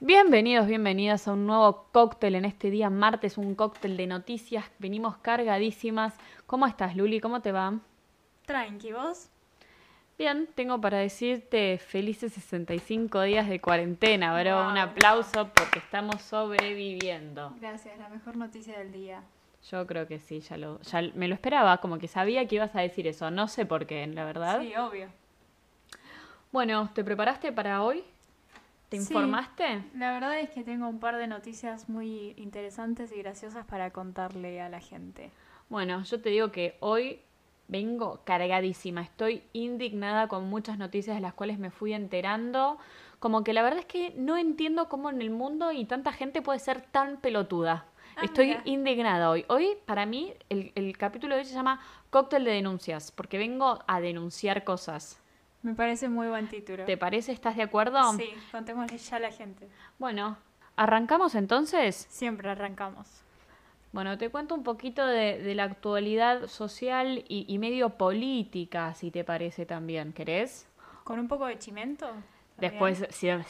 Bienvenidos, bienvenidas a un nuevo cóctel en este día martes, un cóctel de noticias. Venimos cargadísimas. ¿Cómo estás, Luli? ¿Cómo te va? Tranqui, ¿vos? Bien, tengo para decirte felices 65 días de cuarentena, bro. Wow. Un aplauso porque estamos sobreviviendo. Gracias, la mejor noticia del día. Yo creo que sí, ya lo, ya me lo esperaba, como que sabía que ibas a decir eso. No sé por qué, la verdad. Sí, obvio. Bueno, ¿te preparaste para hoy? ¿Te Sí. informaste? La verdad es que tengo un par de noticias muy interesantes y graciosas para contarle a la gente. Bueno, yo te digo que hoy vengo cargadísima. Estoy indignada con muchas noticias de las cuales me fui enterando. Como que la verdad es que no entiendo cómo en el mundo y tanta gente puede ser tan pelotuda. Ah, Estoy mira. indignada hoy. Hoy, para mí, el, el capítulo de hoy se llama Cóctel de Denuncias, porque vengo a denunciar cosas. Me parece muy buen título. ¿Te parece? ¿Estás de acuerdo? Sí, contémosle ya a la gente. Bueno, ¿arrancamos entonces? Siempre arrancamos. Bueno, te cuento un poquito de, de la actualidad social y, y medio política, si te parece también. ¿Querés? ¿Con un poco de chimento? ¿Está Después, siempre,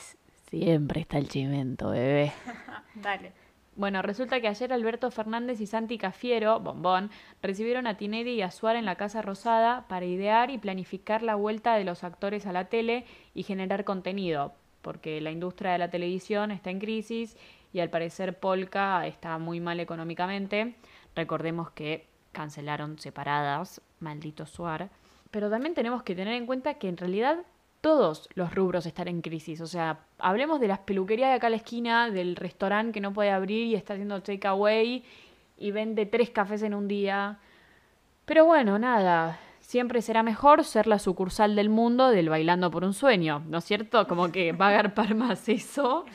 siempre está el chimento, bebé. Dale. Bueno, resulta que ayer Alberto Fernández y Santi Cafiero, Bombón, recibieron a Tinelli y a Suárez en la Casa Rosada para idear y planificar la vuelta de los actores a la tele y generar contenido, porque la industria de la televisión está en crisis y al parecer Polka está muy mal económicamente. Recordemos que cancelaron separadas, maldito Suar. Pero también tenemos que tener en cuenta que en realidad todos los rubros están en crisis. O sea, hablemos de las peluquerías de acá a la esquina, del restaurante que no puede abrir y está haciendo takeaway y vende tres cafés en un día. Pero bueno, nada. Siempre será mejor ser la sucursal del mundo del Bailando por un Sueño, ¿no es cierto? Como que va a agarpar más eso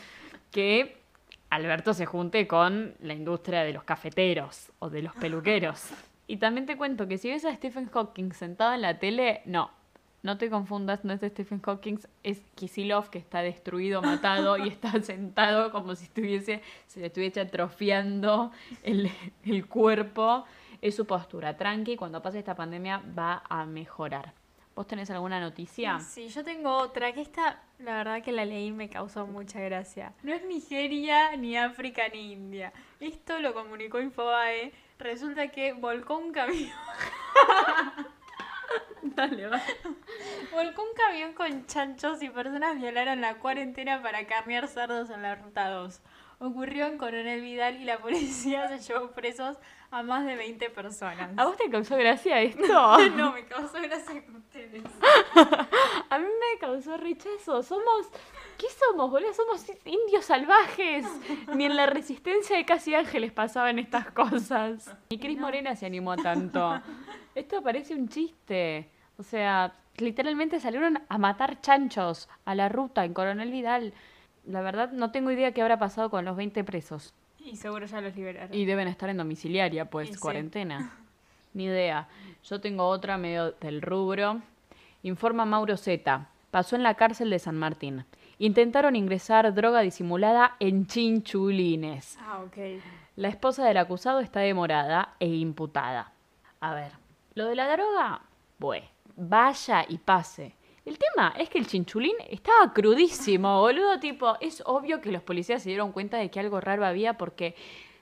que Alberto se junte con la industria de los cafeteros o de los peluqueros. Y también te cuento que si ves a Stephen Hawking sentado en la tele, no, no te confundas, no es Stephen Hawking, es Kisilov que está destruido, matado y está sentado como si estuviese, se le estuviese atrofiando el, el cuerpo. Es su postura. Tranqui, cuando pase esta pandemia va a mejorar. ¿Vos tenés alguna noticia? Sí, yo tengo otra, que esta, la verdad que la leí y me causó mucha gracia. No es Nigeria, ni África, ni India. Esto lo comunicó Infobae. Resulta que volcó un camión. Volcó un camión con chanchos y personas violaron la cuarentena para carnear cerdos en la ruta 2. Ocurrió en Coronel Vidal y la policía se llevó presos a más de 20 personas. ¿A vos te causó gracia esto? No, me causó gracia con ustedes. A mí me causó rechazo. Somos. ¿Qué somos, boludo? Somos indios salvajes. Ni en la resistencia de Casi Ángeles pasaban estas cosas. Ni Cris Morena se animó tanto. Esto parece un chiste. O sea, literalmente salieron a matar chanchos a la ruta en Coronel Vidal. La verdad, no tengo idea qué habrá pasado con los 20 presos. Y seguro ya los liberaron. Y deben estar en domiciliaria, pues, sí. cuarentena. Ni idea. Yo tengo otra medio del rubro. Informa Mauro Zeta. Pasó en la cárcel de San Martín. Intentaron ingresar droga disimulada en chinchulines. Ah, ok. La esposa del acusado está demorada e imputada. A ver, lo de la droga, bueno, vaya y pase. El tema es que el chinchulín estaba crudísimo, boludo, tipo, es obvio que los policías se dieron cuenta de que algo raro había porque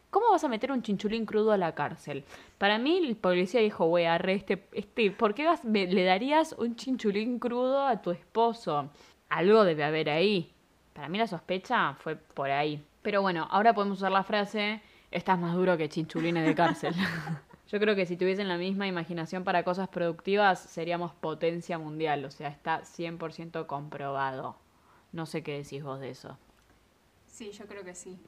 ¿cómo vas a meter un chinchulín crudo a la cárcel? Para mí el policía dijo, güey, arre, este, este, ¿por qué vas- me- le darías un chinchulín crudo a tu esposo? Algo debe haber ahí. Para mí la sospecha fue por ahí. Pero bueno, ahora podemos usar la frase, estás más duro que chinchulines de cárcel. Yo creo que si tuviesen la misma imaginación para cosas productivas, seríamos potencia mundial. O sea, está 100% comprobado. No sé qué decís vos de eso. Sí, yo creo que sí.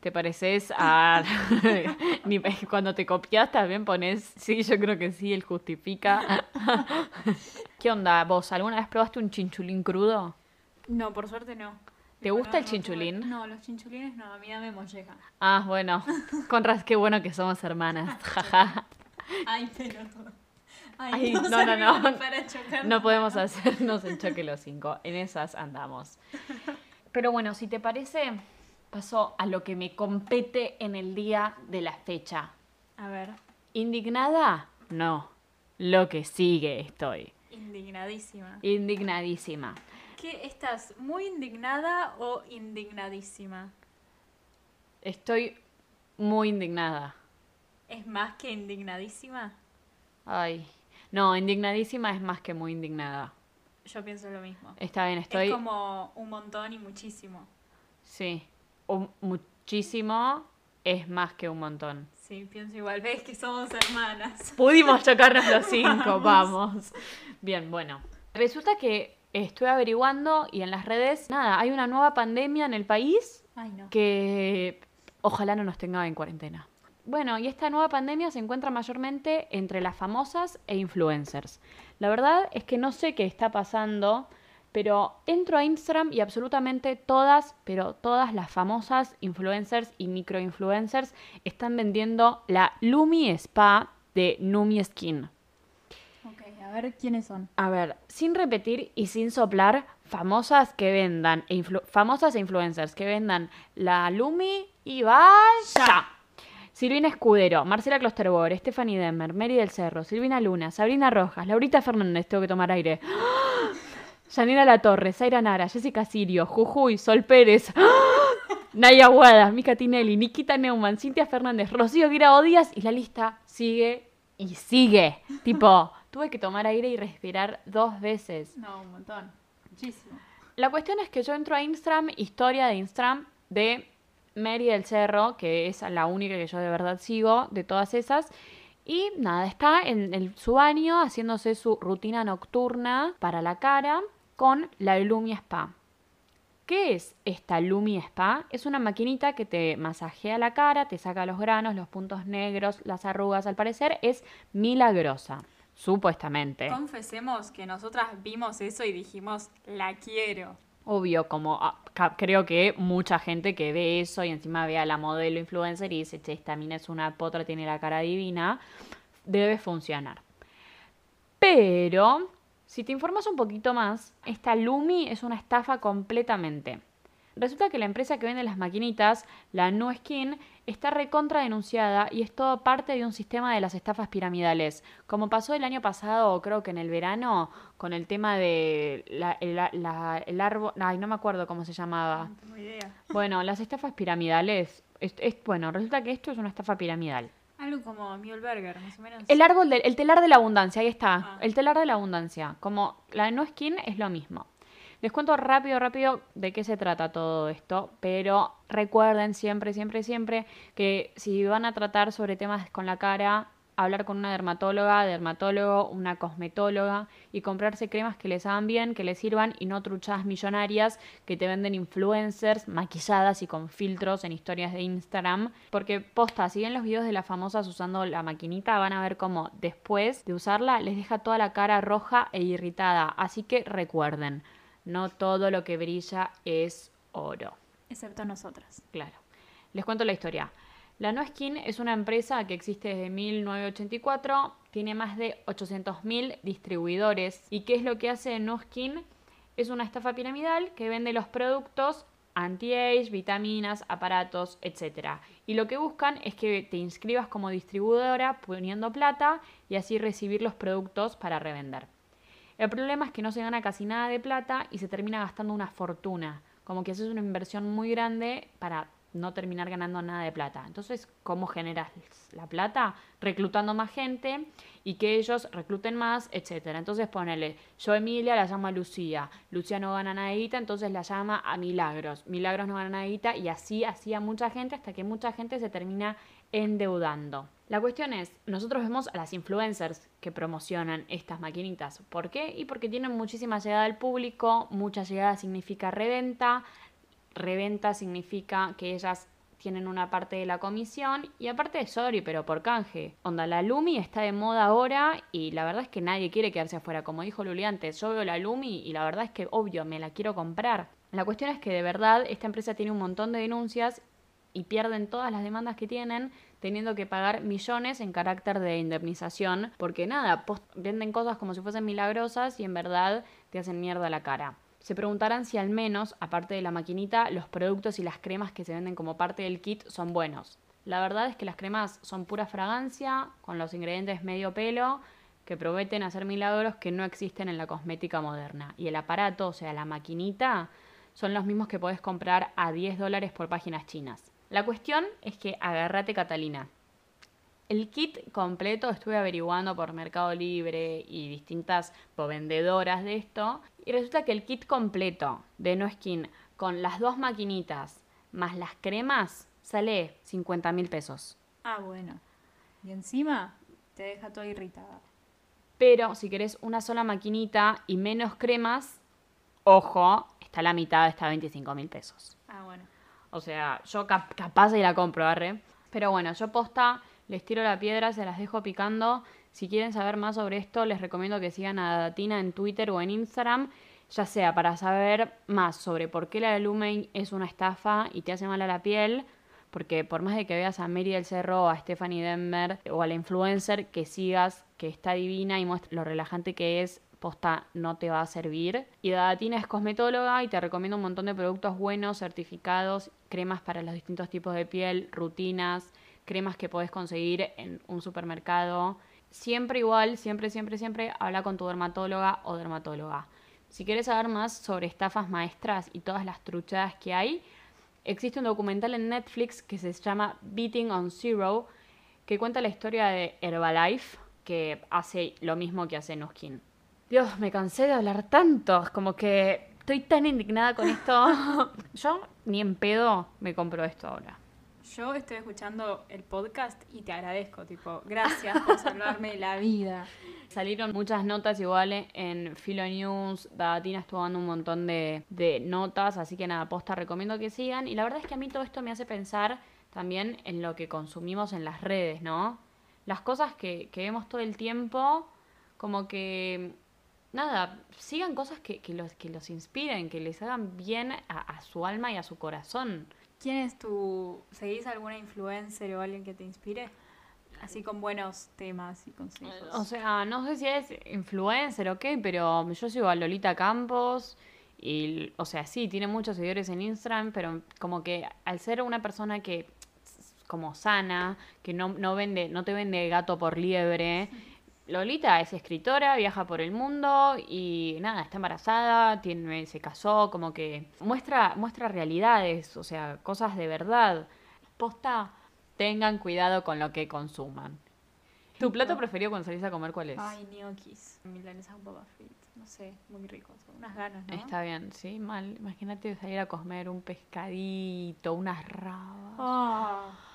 ¿Te pareces a... Cuando te copias también pones, sí, yo creo que sí, él justifica. ¿Qué onda vos? ¿Alguna vez probaste un chinchulín crudo? No, por suerte no. ¿Te gusta el chinchulín? No, los chinchulines no, a mí dame molleja. Ah, bueno. Con ras, qué bueno que somos hermanas. Jaja. Ay, pero... Ay, no, no, no, no. ni para chocar No podemos hacernos el choque los cinco. En esas andamos. Pero bueno, si te parece, paso a lo que me compete en el día de la fecha. A ver, ¿Indignada? No. Lo que sigue estoy. indignadísima. Indignadísima. ¿Qué estás? ¿Muy indignada o indignadísima? Estoy muy indignada. ¿Es más que indignadísima? Ay. No, indignadísima es más que muy indignada. Yo pienso lo mismo. Está bien, estoy. Es como un montón y muchísimo. Sí. Un- muchísimo es más que un montón. Sí, pienso igual. Ves que somos hermanas. Pudimos chocarnos los cinco, vamos. Bien, bueno. Resulta que estoy averiguando y en las redes, nada, hay una nueva pandemia en el país Ay, no. que ojalá no nos tenga en cuarentena. Bueno, y esta nueva pandemia se encuentra mayormente entre las famosas e influencers. La verdad es que no sé qué está pasando, pero entro a Instagram y absolutamente todas, pero todas las famosas influencers y microinfluencers están vendiendo la Lumi Spa de Numi Skin. A ver quiénes son. A ver, sin repetir y sin soplar, famosas que vendan, e famosas e influencers que vendan la Lumi y vaya. Silvina Escudero, Marcela Klosterboer, Stephanie Demer, Mary del Cerro, Silvina Luna, Sabrina Rojas, Laurita Fernández, tengo que tomar aire. Janina La Torre, Zaira Nara, Jessica Sirio, Jujuy, Sol Pérez, Naya Guada, Mica Tinelli, Nikita Neumann, Cintia Fernández, Rocío Guirao Díaz y la lista sigue y sigue. Tipo, tuve que tomar aire y respirar dos veces. No, un montón. Muchísimo. La cuestión es que yo entro a Instagram, historia de Instagram de Mary del Cerro, que es la única que yo de verdad sigo de todas esas. Y nada, está en el, su baño haciéndose su rutina nocturna para la cara con la Lumi Spa. ¿Qué es esta Lumi Spa? Es una maquinita que te masajea la cara, te saca los granos, los puntos negros, las arrugas. Al parecer es milagrosa, supuestamente. Confesemos que nosotras vimos eso y dijimos, la quiero. Obvio, como ah, creo que mucha gente que ve eso y encima ve a la modelo influencer y dice, che, esta mina es una potra, tiene la cara divina, debe funcionar. Pero, si te informas un poquito más, esta Lumi es una estafa completamente. Resulta que la empresa que vende las maquinitas, la No Skin, está recontra denunciada y es todo parte de un sistema de las estafas piramidales. Como pasó el año pasado, creo que en el verano, con el tema de la- el, la- el árbol, ay, no me acuerdo cómo se llamaba. No tengo idea. Bueno, las estafas piramidales, es, es- bueno, resulta que esto es una estafa piramidal. Algo como Muleberger, más o menos. El árbol del el telar de la abundancia, ahí está. Ah. El telar de la abundancia. Como la no skin es lo mismo. Les cuento rápido, rápido de qué se trata todo esto, pero recuerden siempre, siempre, siempre que si van a tratar sobre temas con la cara, hablar con una dermatóloga, dermatólogo, una cosmetóloga y comprarse cremas que les hagan bien, que les sirvan y no truchadas millonarias que te venden influencers maquilladas y con filtros en historias de Instagram. Porque posta, si ven los videos de las famosas usando la maquinita, van a ver cómo después de usarla les deja toda la cara roja e irritada. Así que recuerden, no todo lo que brilla es oro. Excepto nosotras. Claro. Les cuento la historia. La No Skin es una empresa que existe desde 1984, tiene más de 800.000 distribuidores. ¿Y qué es lo que hace No Skin? Es una estafa piramidal que vende los productos anti-age, vitaminas, aparatos, etc. Y lo que buscan es que te inscribas como distribuidora poniendo plata y así recibir los productos para revender. El problema es que no se gana casi nada de plata y se termina gastando una fortuna. Como que haces una inversión muy grande para no terminar ganando nada de plata. Entonces, ¿cómo generas la plata? Reclutando más gente y que ellos recluten más, etcétera. Entonces, ponele, yo Emilia la llamo a Lucía, Lucía no gana nada de guita, entonces la llama a Milagros, Milagros no gana nada de guita y así hacía mucha gente hasta que mucha gente se termina endeudando. La cuestión es, nosotros vemos a las influencers que promocionan estas maquinitas. ¿Por qué? Y porque tienen muchísima llegada al público, mucha llegada significa reventa, reventa significa que ellas tienen una parte de la comisión y aparte, sorry, pero por canje. Onda, la Lumi está de moda ahora y la verdad es que nadie quiere quedarse afuera. Como dijo Luli antes, yo veo la Lumi y la verdad es que, obvio, me la quiero comprar. La cuestión es que de verdad esta empresa tiene un montón de denuncias y pierden todas las demandas que tienen teniendo que pagar millones en carácter de indemnización porque nada, venden cosas como si fuesen milagrosas y en verdad te hacen mierda la cara. Se preguntarán si al menos, aparte de la maquinita, los productos y las cremas que se venden como parte del kit son buenos. La verdad es que las cremas son pura fragancia, con los ingredientes medio pelo, que prometen hacer milagros que no existen en la cosmética moderna. Y el aparato, o sea, la maquinita, son los mismos que podés comprar a 10 dólares por páginas chinas. La cuestión es que agárrate Catalina. El kit completo estuve averiguando por Mercado Libre y distintas vendedoras de esto. Y resulta que el kit completo de No Skin con las dos maquinitas más las cremas sale 50 mil pesos. Ah, bueno. Y encima te deja todo irritada. Pero si querés una sola maquinita y menos cremas, ojo, está la mitad, está a 25 mil pesos. Ah, bueno. O sea, yo capaz de ir a compro, arre. Pero bueno, yo posta, les tiro la piedra, se las dejo picando. Si quieren saber más sobre esto, les recomiendo que sigan a Datina en Twitter o en Instagram, ya sea para saber más sobre por qué la Lumen es una estafa y te hace mal a la piel, porque por más de que veas a Mary del Cerro a Stephanie Denver o a la influencer que sigas, que está divina y muestra lo relajante que es, posta no te va a servir. Y Dadatina es cosmetóloga y te recomiendo un montón de productos buenos, certificados, cremas para los distintos tipos de piel, rutinas, cremas que podés conseguir en un supermercado. Siempre igual, siempre, siempre, siempre habla con tu dermatóloga o dermatóloga. Si quieres saber más sobre estafas maestras y todas las truchadas que hay, existe un documental en Netflix que se llama Beating on Zero, que cuenta la historia de Herbalife, que hace lo mismo que hace Nuskin. Dios, me cansé de hablar tanto, como que estoy tan indignada con esto. Yo ni en pedo me compro esto ahora. Yo estoy escuchando el podcast y te agradezco, tipo, gracias por salvarme la vida. Salieron muchas notas iguales en Philo News, Dadatina estuvo dando un montón de, de notas, así que nada, posta recomiendo que sigan. Y la verdad es que a mí todo esto me hace pensar también en lo que consumimos en las redes, ¿no? Las cosas que, que vemos todo el tiempo, como que nada, sigan cosas que, que, los, que los inspiren, que les hagan bien a, a, su alma y a su corazón. ¿Quién es tu... ¿Seguís alguna influencer o alguien que te inspire? Así con buenos temas y consejos. O sea, no sé si es influencer o qué, pero yo sigo a Lolita Campos y, o sea, sí, tiene muchos seguidores en Instagram, pero como que al ser una persona que como sana, que no, no vende, no te vende gato por liebre, Lolita es escritora, viaja por el mundo y nada, está embarazada, tiene, se casó, como que muestra, muestra realidades, o sea, cosas de verdad. Posta, tengan cuidado con lo que consuman. ¿Tu plato preferido cuando salís a comer cuál es? Ay, gnocchis. Milanesa con papas fritas. No sé, muy ricos. Unas ganas, ¿no? Está bien, sí, mal. Imagínate salir a comer un pescadito, unas rabas. Oh.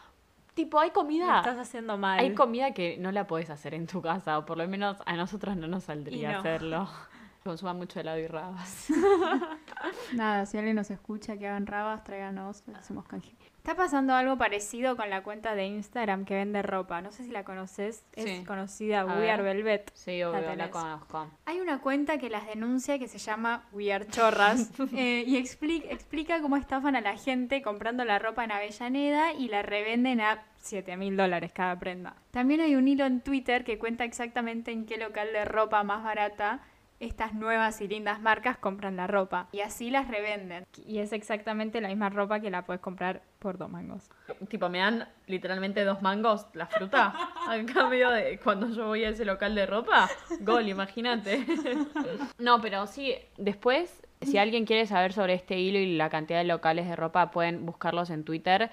Tipo, hay comida. Me estás haciendo mal. Hay comida que no la puedes hacer en tu casa, o por lo menos a nosotros no nos saldría no. hacerlo. Consuma mucho helado y rabas. Nada, si alguien nos escucha que hagan rabas, tráiganos, hacemos canje. Está pasando algo parecido con la cuenta de Instagram que vende ropa. No sé si la conoces. Es Sí. conocida We Are. Velvet. Sí, obvio, la, tenés. conozco. Hay una cuenta que las denuncia que se llama We Are Chorras eh, y expli- explica cómo estafan a la gente comprando la ropa en Avellaneda y la revenden a 7 mil dólares cada prenda. También hay un hilo en Twitter que cuenta exactamente en qué local de ropa más barata estas nuevas y lindas marcas compran la ropa y así las revenden. Y es exactamente la misma ropa que la puedes comprar por dos mangos. Tipo, me dan literalmente dos mangos la fruta. A cambio de cuando yo voy a ese local de ropa, gol, imagínate. No, pero sí, después, si alguien quiere saber sobre este hilo y la cantidad de locales de ropa, pueden buscarlos en Twitter,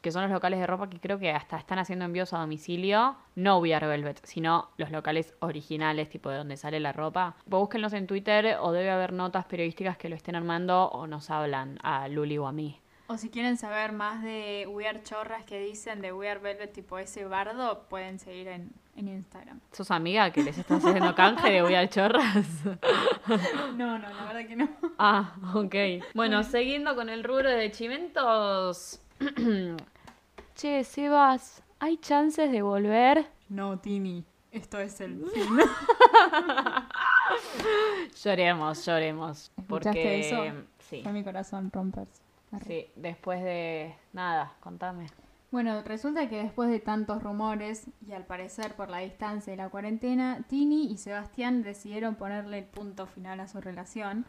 que son los locales de ropa que creo que hasta están haciendo envíos a domicilio. No We Are Velvet, sino los locales originales, tipo de donde sale la ropa. Pues búsquenlos en Twitter o debe haber notas periodísticas que lo estén armando o nos hablan a Luli o a mí. O si quieren saber más de We Are Chorras que dicen de We Are Velvet tipo ese bardo, pueden seguir en, en Instagram. ¿Sos amiga que les estás haciendo canje de al chorras? No, no, la verdad que no. Ah, ok. Bueno, siguiendo con el rubro de chimentos. che, Sebas, ¿hay chances de volver? No, Tini, esto es el fin. Lloremos, lloremos. ¿Escuchaste Porque. eso? Sí, Fue mi corazón romperse. Arre. sí, después de. Nada, contame. Bueno, resulta que después de tantos rumores y al parecer por la distancia y la cuarentena, Tini y Sebastián decidieron ponerle el punto final a su relación,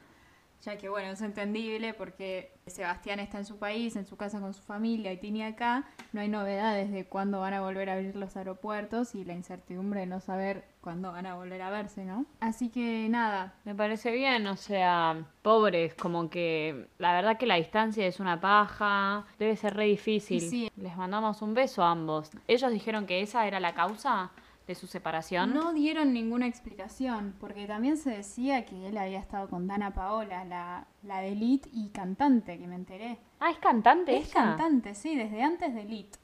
ya que bueno, es entendible porque Sebastián está en su país, en su casa con su familia y Tini acá, no hay novedades de cuándo van a volver a abrir los aeropuertos y la incertidumbre de no saber cuándo van a volver a verse, ¿no? Así que nada, Me parece bien, o sea, pobres, como que la verdad que la distancia es una paja, debe ser re difícil. Sí. Les mandamos un beso a ambos. Ellos dijeron que esa era la causa de su separación. no dieron ninguna explicación, porque también se decía que él había estado con Dana Paola, la, la de Elite y cantante, que me enteré. Ah, es cantante Es ella? cantante, sí, desde antes de Elite.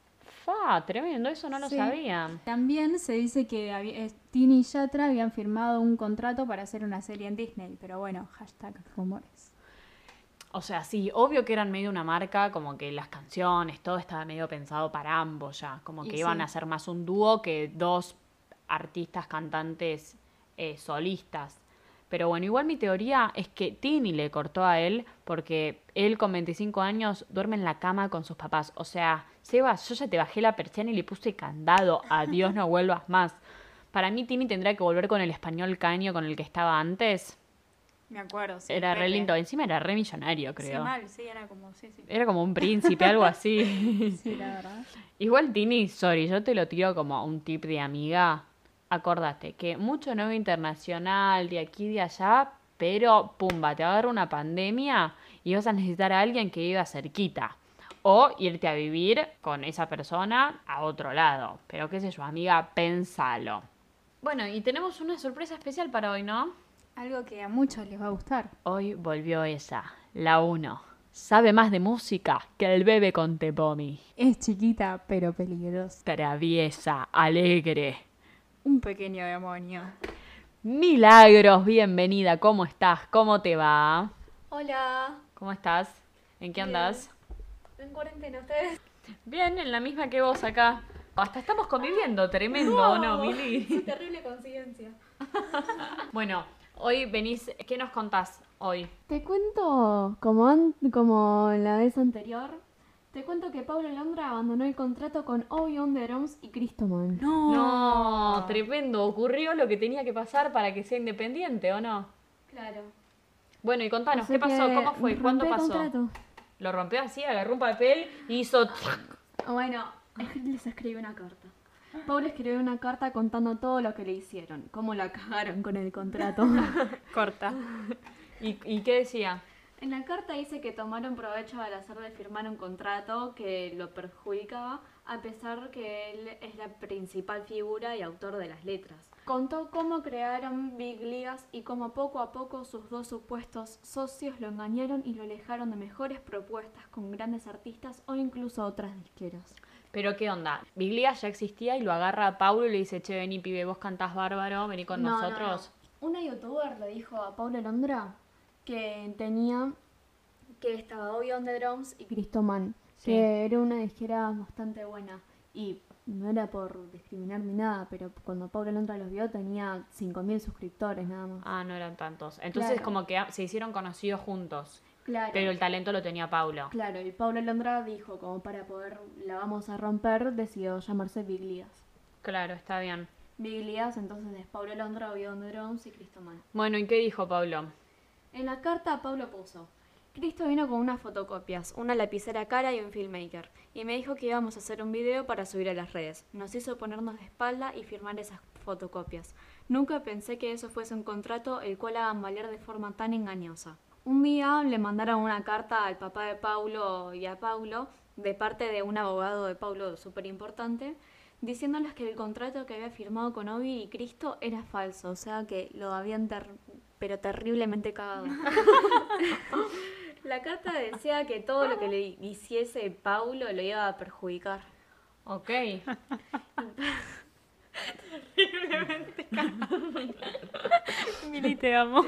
Fa, tremendo, eso no lo Sí. sabía. También se dice que había- eh, Tini y Yatra habían firmado un contrato para hacer una serie en Disney, pero bueno, hashtag rumores. O sea, sí, obvio que eran medio una marca, como que las canciones, todo estaba medio pensado para ambos ya, como que Y iban sí. a ser más un dúo que dos artistas cantantes eh, solistas. Pero bueno, igual mi teoría es que Tini le cortó a él porque él con 25 años duerme en la cama con sus papás. O sea, Sebas, yo ya te bajé la persiana y le puse candado. Adiós, no vuelvas más. Para mí Tini tendrá que volver con el español caño con el que estaba antes. Me acuerdo, sí. era re lindo. Encima era re millonario, Sí, creo. mal, sí, era como, sí, sí. Era como un príncipe, algo así. Sí, la verdad. Igual, Tini, sorry, yo te lo tiro como un tip de amiga. Acordate que mucho nuevo internacional, de aquí y de allá, pero pumba, te agarra una pandemia y vas a necesitar a alguien que viva cerquita. O irte a vivir con esa persona a otro lado. Pero qué sé yo, amiga, pensalo. Bueno, y tenemos una sorpresa especial para hoy, ¿no? Algo que a muchos les va a gustar. Hoy volvió esa, la 1. Sabe más de música que el bebé con Tepomi. Es chiquita, pero peligrosa. Traviesa, alegre. Un pequeño demonio. Milagros, bienvenida, ¿cómo estás? ¿Cómo te va? Hola, ¿Cómo estás? ¿En qué andas? en cuarentena ustedes. Bien, en la misma que vos acá. Hasta estamos conviviendo, tremendo, ¿o no, Mili? Terrible coincidencia. Bueno, hoy venís, ¿qué nos contás hoy? Te cuento, como, como la vez anterior, te cuento que Pablo Londra abandonó el contrato con Obi on the Drums y Cristoman. No, tremendo, ocurrió lo que tenía que pasar para que sea independiente, ¿o no? Claro. Bueno, y contanos, Así ¿qué pasó? ¿Cómo fue? ¿Cuándo pasó? contrato. Lo rompió así, agarró un papel y hizo... Bueno, les escribió una carta. Pablo escribió una carta contando todo lo que le hicieron, cómo la cagaron con el contrato. Corta. ¿Y, y qué decía? En la carta dice que tomaron provecho al hacer de firmar un contrato que lo perjudicaba, a pesar que él es la principal figura y autor de las letras. Contó cómo crearon Big Ligas y cómo poco a poco sus dos supuestos socios lo engañaron y lo alejaron de mejores propuestas con grandes artistas o incluso otras disqueras. Pero qué onda, Biglia ya existía y lo agarra a Paulo y le dice, che, vení pibe, vos cantás bárbaro, vení con No, no, nosotros. no. Una youtuber le dijo a Paula Londra que tenía que estaba Obi on the Drums y Cristoman, Sí. que era una disquera bastante buena y no era por discriminar ni nada, pero cuando Paula Londra los vio tenía 5000 suscriptores nada más. Ah, no eran tantos. Entonces Claro. como que se hicieron conocidos juntos, claro. pero el talento lo tenía Paulo. Claro, y Paula Londra dijo, como para poder la vamos a romper, decidió llamarse Big Ligas. Claro, está bien. Big Ligas entonces es Paula Londra, Obi on the Drums y Cristoman. Bueno, ¿y qué dijo Paulo? En la carta Pablo puso, Cristo vino con unas fotocopias, una lapicera cara y un filmmaker, y me dijo que íbamos a hacer un video para subir a las redes. Nos hizo ponernos de espalda y firmar esas fotocopias. Nunca pensé que eso fuese un contrato el cual hagan valer de forma tan engañosa. Un día le mandaron una carta al papá de Paulo y a Paulo, de parte de un abogado de Paulo súper importante, diciéndoles que el contrato que había firmado con Obi y Cristo era falso, o sea que lo habían ter- pero terriblemente cagado. La carta decía que todo lo que le hiciese Paulo lo iba a perjudicar. Ok. Mili, te amo.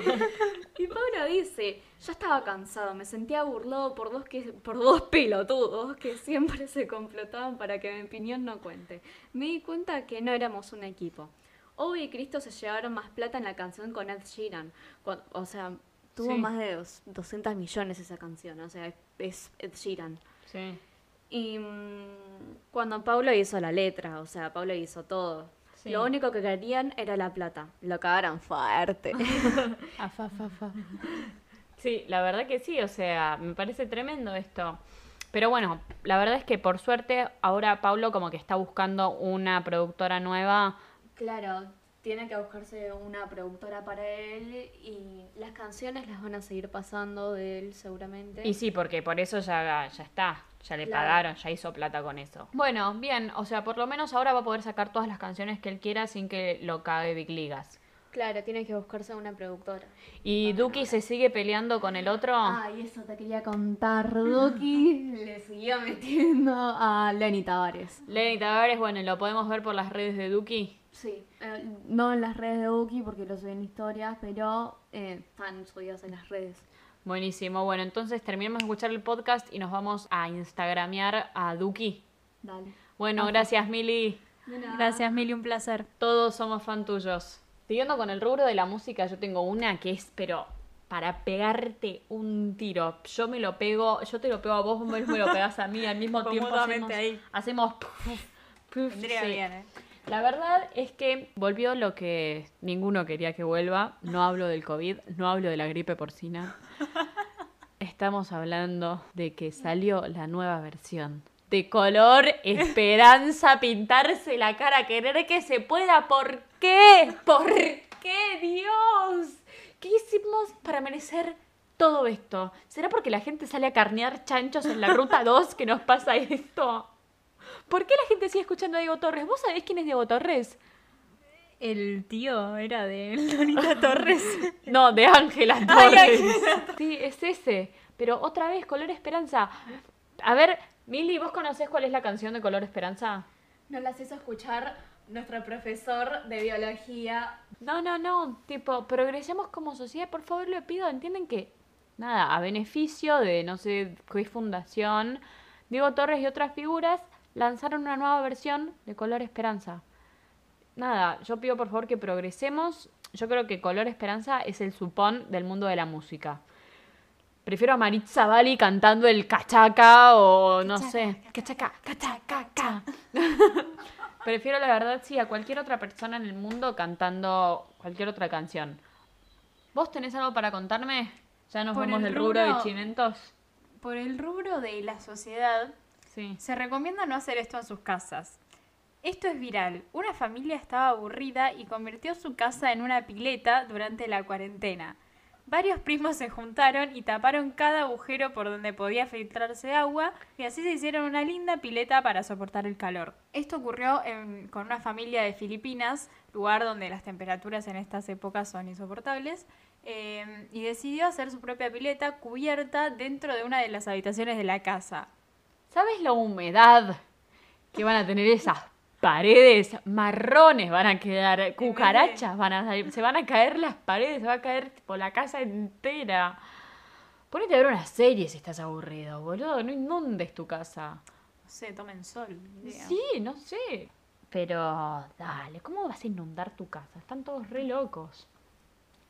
Y Paulo dice, yo estaba cansado, me sentía burlado por dos, que, por dos pelotudos que siempre se complotaban para que mi opinión no cuente. Me di cuenta que no éramos un equipo. Obi y Cristo se llevaron más plata en la canción con Ed Sheeran. Cu- o sea, tuvo Sí. más de dos- 200 millones esa canción, o sea, es Ed Sheeran. Sí. Y mm, cuando Pablo hizo la letra, o sea, Pablo hizo todo. Sí. Lo único que querían era la plata. Lo cagaron fuerte. Fa, fa, fa. Sí, la verdad que sí, o sea, me parece tremendo esto. Pero bueno, la verdad es que por suerte ahora Pablo como que está buscando una productora nueva. Claro, tiene que buscarse una productora para él y las canciones las van a seguir pasando de él seguramente. Y sí, porque por eso ya, ya está, ya le Claro. pagaron, ya hizo plata con eso. Bueno, bien, o sea, por lo menos ahora va a poder sacar todas las canciones que él quiera sin que lo cague Big Ligas. Claro, tiene que buscarse una productora. ¿Y Duki se sigue peleando con el otro? Ay, eso te quería contar. Duki le siguió metiendo a Lenny Tavares. Lenny Tavares, bueno, lo podemos ver por las redes de Duki. Sí, eh, no en las redes de Duki porque lo suben historias, pero eh, están subidas en las redes. Buenísimo, bueno, entonces terminemos de escuchar el podcast y nos vamos a instagramear a Duki. Dale. Bueno, gracias Mili. Gracias, Mili, un placer. Todos somos fan tuyos. Siguiendo con el rubro de la música, yo tengo una que es, pero para pegarte un tiro. Yo me lo pego, yo te lo pego a vos, vos me me lo pegas a mí al mismo tiempo. Hacemos, ahí. hacemos puf, puf, Vendría sí. bien, ¿eh? La verdad es que volvió lo que ninguno quería que vuelva. No hablo del COVID, no hablo de la gripe porcina. Estamos hablando de que salió la nueva versión de color esperanza pintarse la cara, querer que se pueda. ¿Por qué? ¿Por qué, Dios? ¿Qué hicimos para merecer todo esto? ¿Será porque la gente sale a carnear chanchos en la ruta 2 que nos pasa esto? ¿Por qué la gente sigue escuchando a Diego Torres? ¿Vos sabés quién es Diego Torres? El tío era de Lonita Torres. No, de Ángela Ay, Torres. Sí, es ese. Pero otra vez, Color Esperanza. A ver, Mili, ¿vos conocés cuál es la canción de Color Esperanza? Nos las hizo escuchar nuestro profesor de biología. No, no, no. Tipo, progresemos como sociedad, por favor, le pido. Entienden que, nada, a beneficio de no sé qué fundación, Diego Torres y otras figuras lanzaron una nueva versión de Color Esperanza. Nada, yo pido por favor que progresemos. Yo creo que Color Esperanza es el supón del mundo de la música. Prefiero a Maritza Bali cantando el cachaca o no sé. Cachaca, cachaca, ca. Prefiero la verdad sí a cualquier otra persona en el mundo cantando cualquier otra canción. ¿Vos tenés algo para contarme? Ya nos Por vemos el del rubro de chimentos. Por el rubro de la sociedad, Se recomienda no hacer esto en sus casas. Esto es viral. Una familia estaba aburrida y convirtió su casa en una pileta durante la cuarentena. Varios primos se juntaron y taparon cada agujero por donde podía filtrarse agua y así se hicieron una linda pileta para soportar el calor. Esto ocurrió en- con una familia de Filipinas, lugar donde las temperaturas en estas épocas son insoportables, eh, y decidió hacer su propia pileta cubierta dentro de una de las habitaciones de la casa. ¿Sabes la humedad que van a tener esas paredes marrones? Van a quedar cucarachas, van a salir- se van a caer las paredes, se va a caer por la casa entera. Ponete a ver una serie si estás aburrido, boludo. No inundes tu casa. No sé, tomen sol. Sí, no sé. Pero, dale, ¿cómo vas a inundar tu casa? Están todos re locos.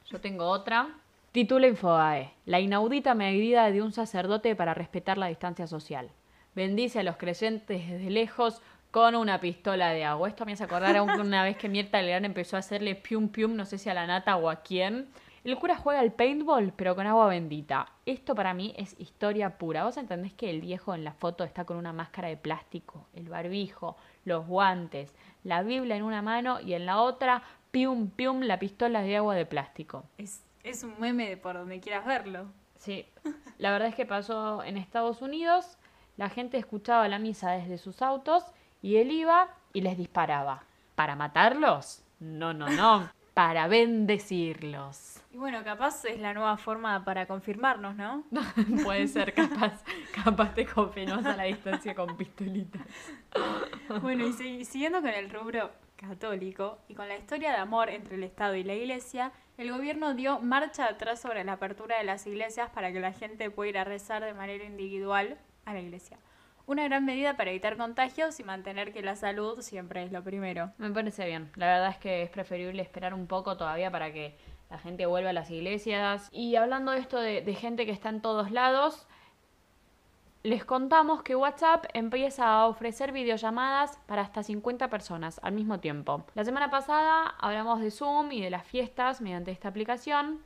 Yo tengo otra. Título Infobae. La inaudita medida de un sacerdote para respetar la distancia social. Bendice a los creyentes desde lejos con una pistola de agua. Esto me hace acordar a un- una vez que Mirta Legrand empezó a hacerle pium pium, no sé si a la nata o a quién. El cura juega al paintball, pero con agua bendita. Esto para mí es historia pura. ¿Vos entendés que el viejo en la foto está con una máscara de plástico, el barbijo, los guantes, la Biblia en una mano y en la otra, pium pium, la pistola de agua de plástico? Es, es un meme de por donde quieras verlo. Sí, la verdad es que pasó en Estados Unidos, la gente escuchaba la misa desde sus autos y él iba y les disparaba. ¿Para matarlos? No, no, no. Para bendecirlos. Y bueno, capaz es la nueva forma para confirmarnos, ¿no? Puede ser capaz, capaz te confirmas a la distancia con pistolitas. Bueno, y si- siguiendo con el rubro católico y con la historia de amor entre el Estado y la Iglesia, el gobierno dio marcha atrás sobre la apertura de las iglesias para que la gente pueda ir a rezar de manera individual a la iglesia. Una gran medida para evitar contagios y mantener que la salud siempre es lo primero. Me parece bien. La verdad es que es preferible esperar un poco todavía para que la gente vuelva a las iglesias. Y hablando de esto de, de gente que está en todos lados, les contamos que WhatsApp empieza a ofrecer videollamadas para hasta 50 personas al mismo tiempo. La semana pasada hablamos de Zoom y de las fiestas mediante esta aplicación,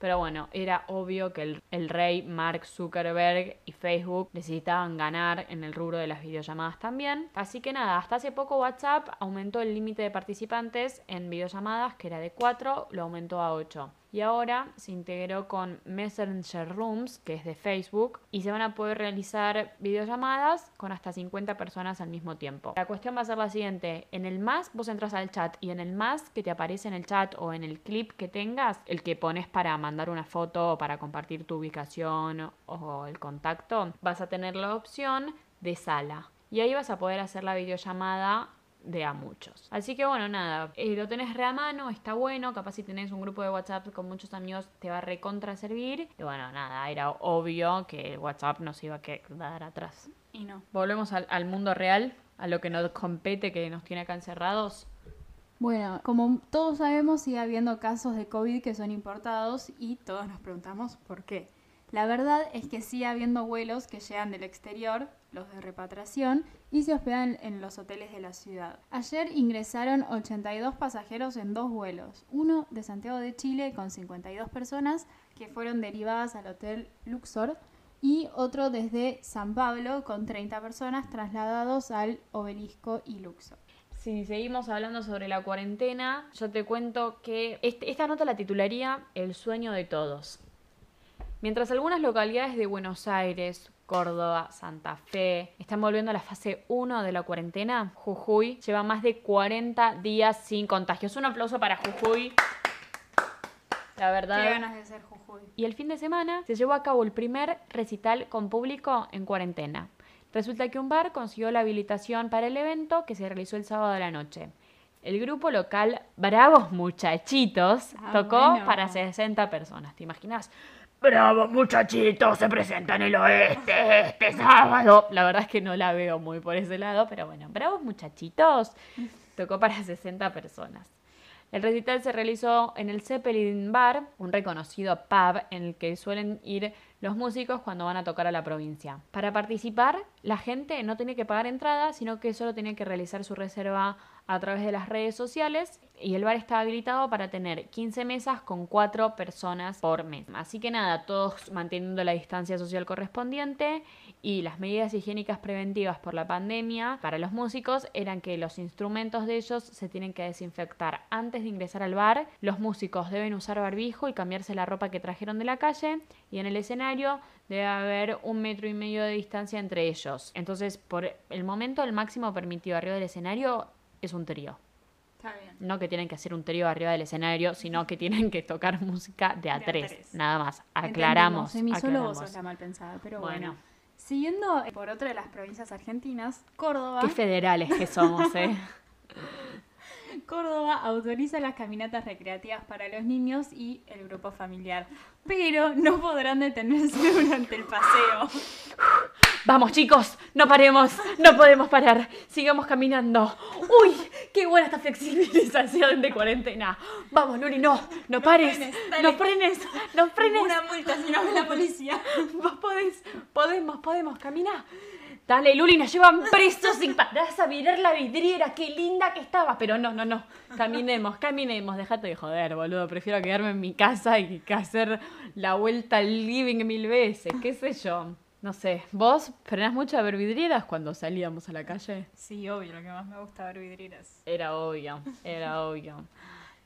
Pero bueno, era obvio que el, el, rey Mark Zuckerberg y Facebook necesitaban ganar en el rubro de las videollamadas también. Así que nada, hasta hace poco WhatsApp aumentó el límite de participantes en videollamadas, que era de 4, lo aumentó a 8 y ahora se integró con Messenger Rooms, que es de Facebook, y se van a poder realizar videollamadas con hasta 50 personas al mismo tiempo. La cuestión va a ser la siguiente, en el más vos entras al chat y en el más que te aparece en el chat o en el clip que tengas, el que pones para mandar una foto o para compartir tu ubicación o el contacto, vas a tener la opción de sala. Y ahí vas a poder hacer la videollamada de a muchos. Así que bueno, nada, eh, lo tenés re a mano, está bueno, capaz si tenés un grupo de WhatsApp con muchos amigos te va a recontra servir. Y bueno, nada, era obvio que WhatsApp nos iba a quedar atrás. Y no. Volvemos al, al mundo real, a lo que nos compete, que nos tiene acá encerrados. Bueno, como todos sabemos, sigue habiendo casos de COVID que son importados y todos nos preguntamos por qué. La verdad es que sigue habiendo vuelos que llegan del exterior, los de repatriación, y se hospedan en los hoteles de la ciudad. Ayer ingresaron 82 pasajeros en dos vuelos, uno de Santiago de Chile con 52 personas que fueron derivadas al Hotel Luxor y otro desde San Pablo con 30 personas trasladados al Obelisco y Luxor. Si seguimos hablando sobre la cuarentena, yo te cuento que este, esta nota la titularía El sueño de todos. Mientras algunas localidades de Buenos Aires, Córdoba, Santa Fe están volviendo a la fase 1 de la cuarentena, Jujuy lleva más de 40 días sin contagios. Un aplauso para Jujuy. La verdad. Qué ganas de ser Jujuy. Y el fin de semana se llevó a cabo el primer recital con público en cuarentena. Resulta que un bar consiguió la habilitación para el evento que se realizó el sábado de la noche. El grupo local Bravos Muchachitos Ah, tocó bueno. para 60 personas. ¿Te imaginas? Bravo muchachitos, se presenta en el oeste este sábado. La verdad es que no la veo muy por ese lado, pero bueno, bravos muchachitos. Tocó para 60 personas. El recital se realizó en el Zeppelin Bar, un reconocido pub en el que suelen ir los músicos cuando van a tocar a la provincia. Para participar, la gente no tiene que pagar entrada, sino que solo tiene que realizar su reserva a través de las redes sociales y el bar está habilitado para tener 15 mesas con 4 personas por mes. Así que nada, todos manteniendo la distancia social correspondiente y las medidas higiénicas preventivas por la pandemia para los músicos eran que los instrumentos de ellos se tienen que desinfectar antes de ingresar al bar, los músicos deben usar barbijo y cambiarse la ropa que trajeron de la calle y en el escenario debe haber un metro y medio de distancia entre ellos. Entonces, por el momento, el máximo permitido arriba del escenario es un trío. Está bien. No que tienen que hacer un trío arriba del escenario, sino que tienen que tocar música de a, tres. tres. Nada más. Aclaramos. Solo vos aclaramos. sos la mal pensada, pero Bueno. bueno. Siguiendo por otra de las provincias argentinas, Córdoba. Qué federales que somos, ¿eh? Córdoba autoriza las caminatas recreativas para los niños y el grupo familiar, pero no podrán detenerse durante el paseo. Vamos, chicos, no paremos, no podemos parar. Sigamos caminando. Uy, qué buena esta flexibilización de cuarentena. Vamos, Luli, no, no pares, no frenes, no frenes. Una multa si no la policía. Vos podés, podemos, podemos, camina. Dale, Luli, nos llevan presos y parás a mirar la vidriera, qué linda que estaba. Pero no, no, no, caminemos, caminemos, déjate de joder, boludo. Prefiero quedarme en mi casa y que hacer la vuelta al living mil veces, qué sé yo. No sé, ¿vos frenás mucho a ver vidrieras cuando salíamos a la calle? Sí, obvio, lo que más me gusta ver vidrieras. Era obvio, era obvio.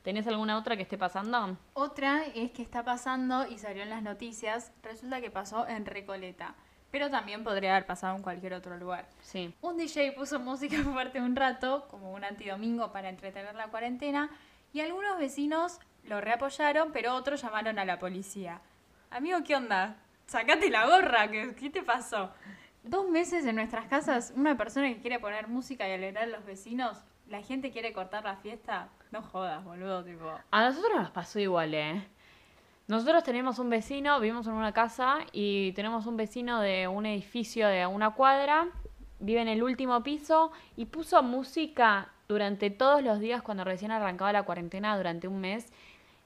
¿Tenés alguna otra que esté pasando? Otra es que está pasando y salió en las noticias, resulta que pasó en Recoleta, pero también podría haber pasado en cualquier otro lugar. Sí. Un DJ puso música fuerte un rato, como un antidomingo para entretener la cuarentena, y algunos vecinos lo reapoyaron, pero otros llamaron a la policía. Amigo, ¿qué onda? Sacate la gorra, ¿qué, qué te pasó? Dos meses en nuestras casas, una persona que quiere poner música y alegrar a los vecinos, la gente quiere cortar la fiesta. No jodas, boludo, tipo. A nosotros nos pasó igual, ¿eh? Nosotros tenemos un vecino, vivimos en una casa y tenemos un vecino de un edificio de una cuadra, vive en el último piso y puso música durante todos los días cuando recién arrancaba la cuarentena durante un mes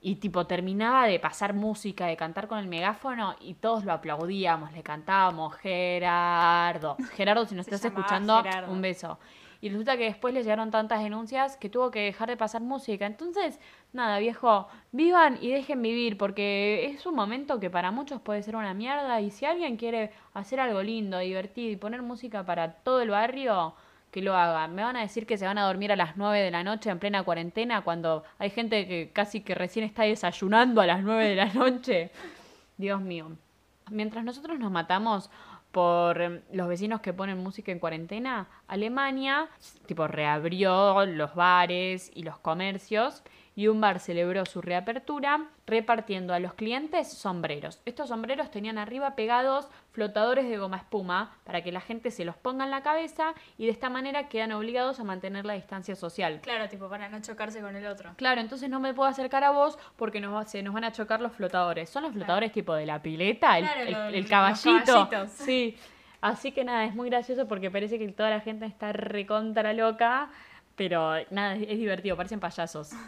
Y tipo, terminaba de pasar música, de cantar con el megáfono y todos lo aplaudíamos, le cantábamos, Gerardo. Gerardo, si nos estás escuchando, Gerardo. un beso. Y resulta que después le llegaron tantas denuncias que tuvo que dejar de pasar música. Entonces, nada, viejo, vivan y dejen vivir, porque es un momento que para muchos puede ser una mierda. Y si alguien quiere hacer algo lindo, divertido y poner música para todo el barrio, que lo haga. Me van a decir que se van a dormir a las 9 de la noche en plena cuarentena cuando hay gente que casi que recién está desayunando a las 9 de la noche. Dios mío. Mientras nosotros nos matamos por em, los vecinos que ponen música en cuarentena, Alemania tipo reabrió los bares y los comercios y un bar celebró su reapertura repartiendo a los clientes sombreros. Estos sombreros tenían arriba pegados flotadores de goma espuma para que la gente se los ponga en la cabeza y de esta manera quedan obligados a mantener la distancia social. Claro, tipo, para no chocarse con el otro. Claro, entonces no me puedo acercar a vos porque nos, se nos van a chocar los flotadores. ¿Son los flotadores tipo de la pileta? El, Claro, el- caballito. Sí. Así que nada, es muy gracioso porque parece que toda la gente está recontra loca. Pero nada, es, divertido, parecen payasos.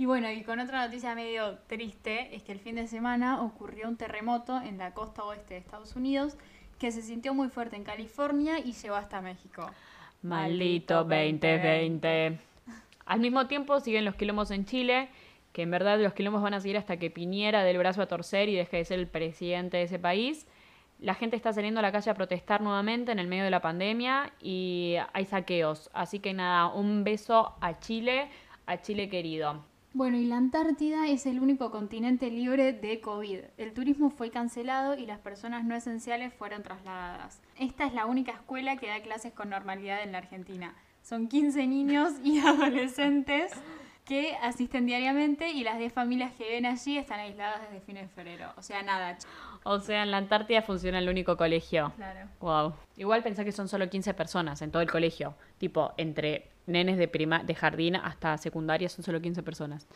Y bueno, y con otra noticia medio triste, es que el fin de semana ocurrió un terremoto en la costa oeste de Estados Unidos que se sintió muy fuerte en California y llegó hasta México. Maldito 2020. Al mismo tiempo siguen los quilombos en Chile, que en verdad los quilombos van a seguir hasta que Piñera dé el brazo a torcer y deje de ser el presidente de ese país. La gente está saliendo a la calle a protestar nuevamente en el medio de la pandemia y hay saqueos. Así que nada, un beso a Chile, a Chile querido. Bueno, y la Antártida es el único continente libre de COVID. El turismo fue cancelado y las personas no esenciales fueron trasladadas. Esta es la única escuela que da clases con normalidad en la Argentina. Son 15 niños y adolescentes que asisten diariamente y las 10 familias que viven allí están aisladas desde fines de febrero. O sea, nada. O sea, en la Antártida funciona el único colegio. Claro. Wow. Igual pensá que son solo 15 personas en todo el colegio. Tipo, entre nenes de prima de jardín hasta secundaria son solo 15 personas.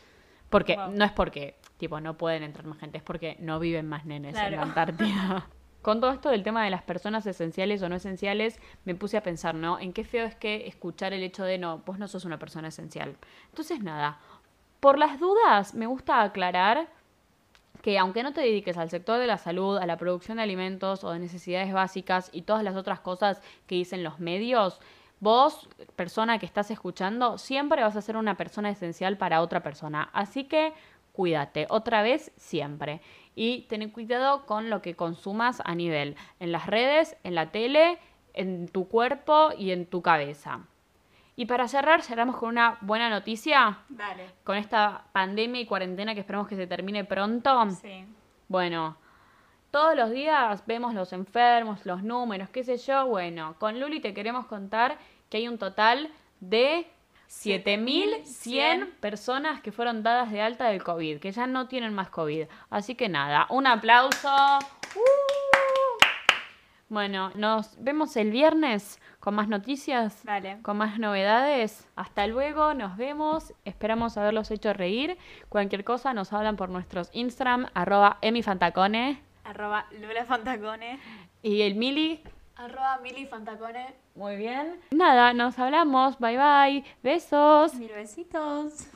Porque Wow. no es porque, tipo, no pueden entrar más gente, es porque no viven más nenes en la. Antártida. Con todo esto del tema de las personas esenciales o no esenciales, me puse a pensar, ¿no? En qué feo es que escuchar el hecho de, no, vos no sos una persona esencial. Entonces, nada, por las dudas, me gusta aclarar que aunque no te dediques al sector de la salud, a la producción de alimentos o de necesidades básicas y todas las otras cosas que dicen los medios, vos, persona que estás escuchando, siempre vas a ser una persona esencial para otra persona. Así que cuídate, otra vez, siempre. Y ten cuidado con lo que consumas a nivel en las redes, en la tele, en tu cuerpo y en tu cabeza. Y para cerrar, cerramos con una buena noticia Dale. con esta pandemia y cuarentena que esperamos que se termine pronto. Sí. Bueno, todos los días vemos los enfermos, los números, qué sé yo. Bueno, con Luli te queremos contar que hay un total de 7.100 personas que fueron dadas de alta del COVID, que ya no tienen más COVID. Así que nada, un aplauso. ¡Uh! Bueno, nos vemos el viernes con más noticias Dale. con más novedades. Hasta luego, nos vemos. Esperamos haberlos hecho reír. Cualquier cosa nos hablan por nuestros Instagram, arroba emifantacone. Arroba Fantacone. Y el Mili, Arroba Mili Fantacone. muy bien. Nada, nos hablamos. Bye bye. Besos. Mil besitos.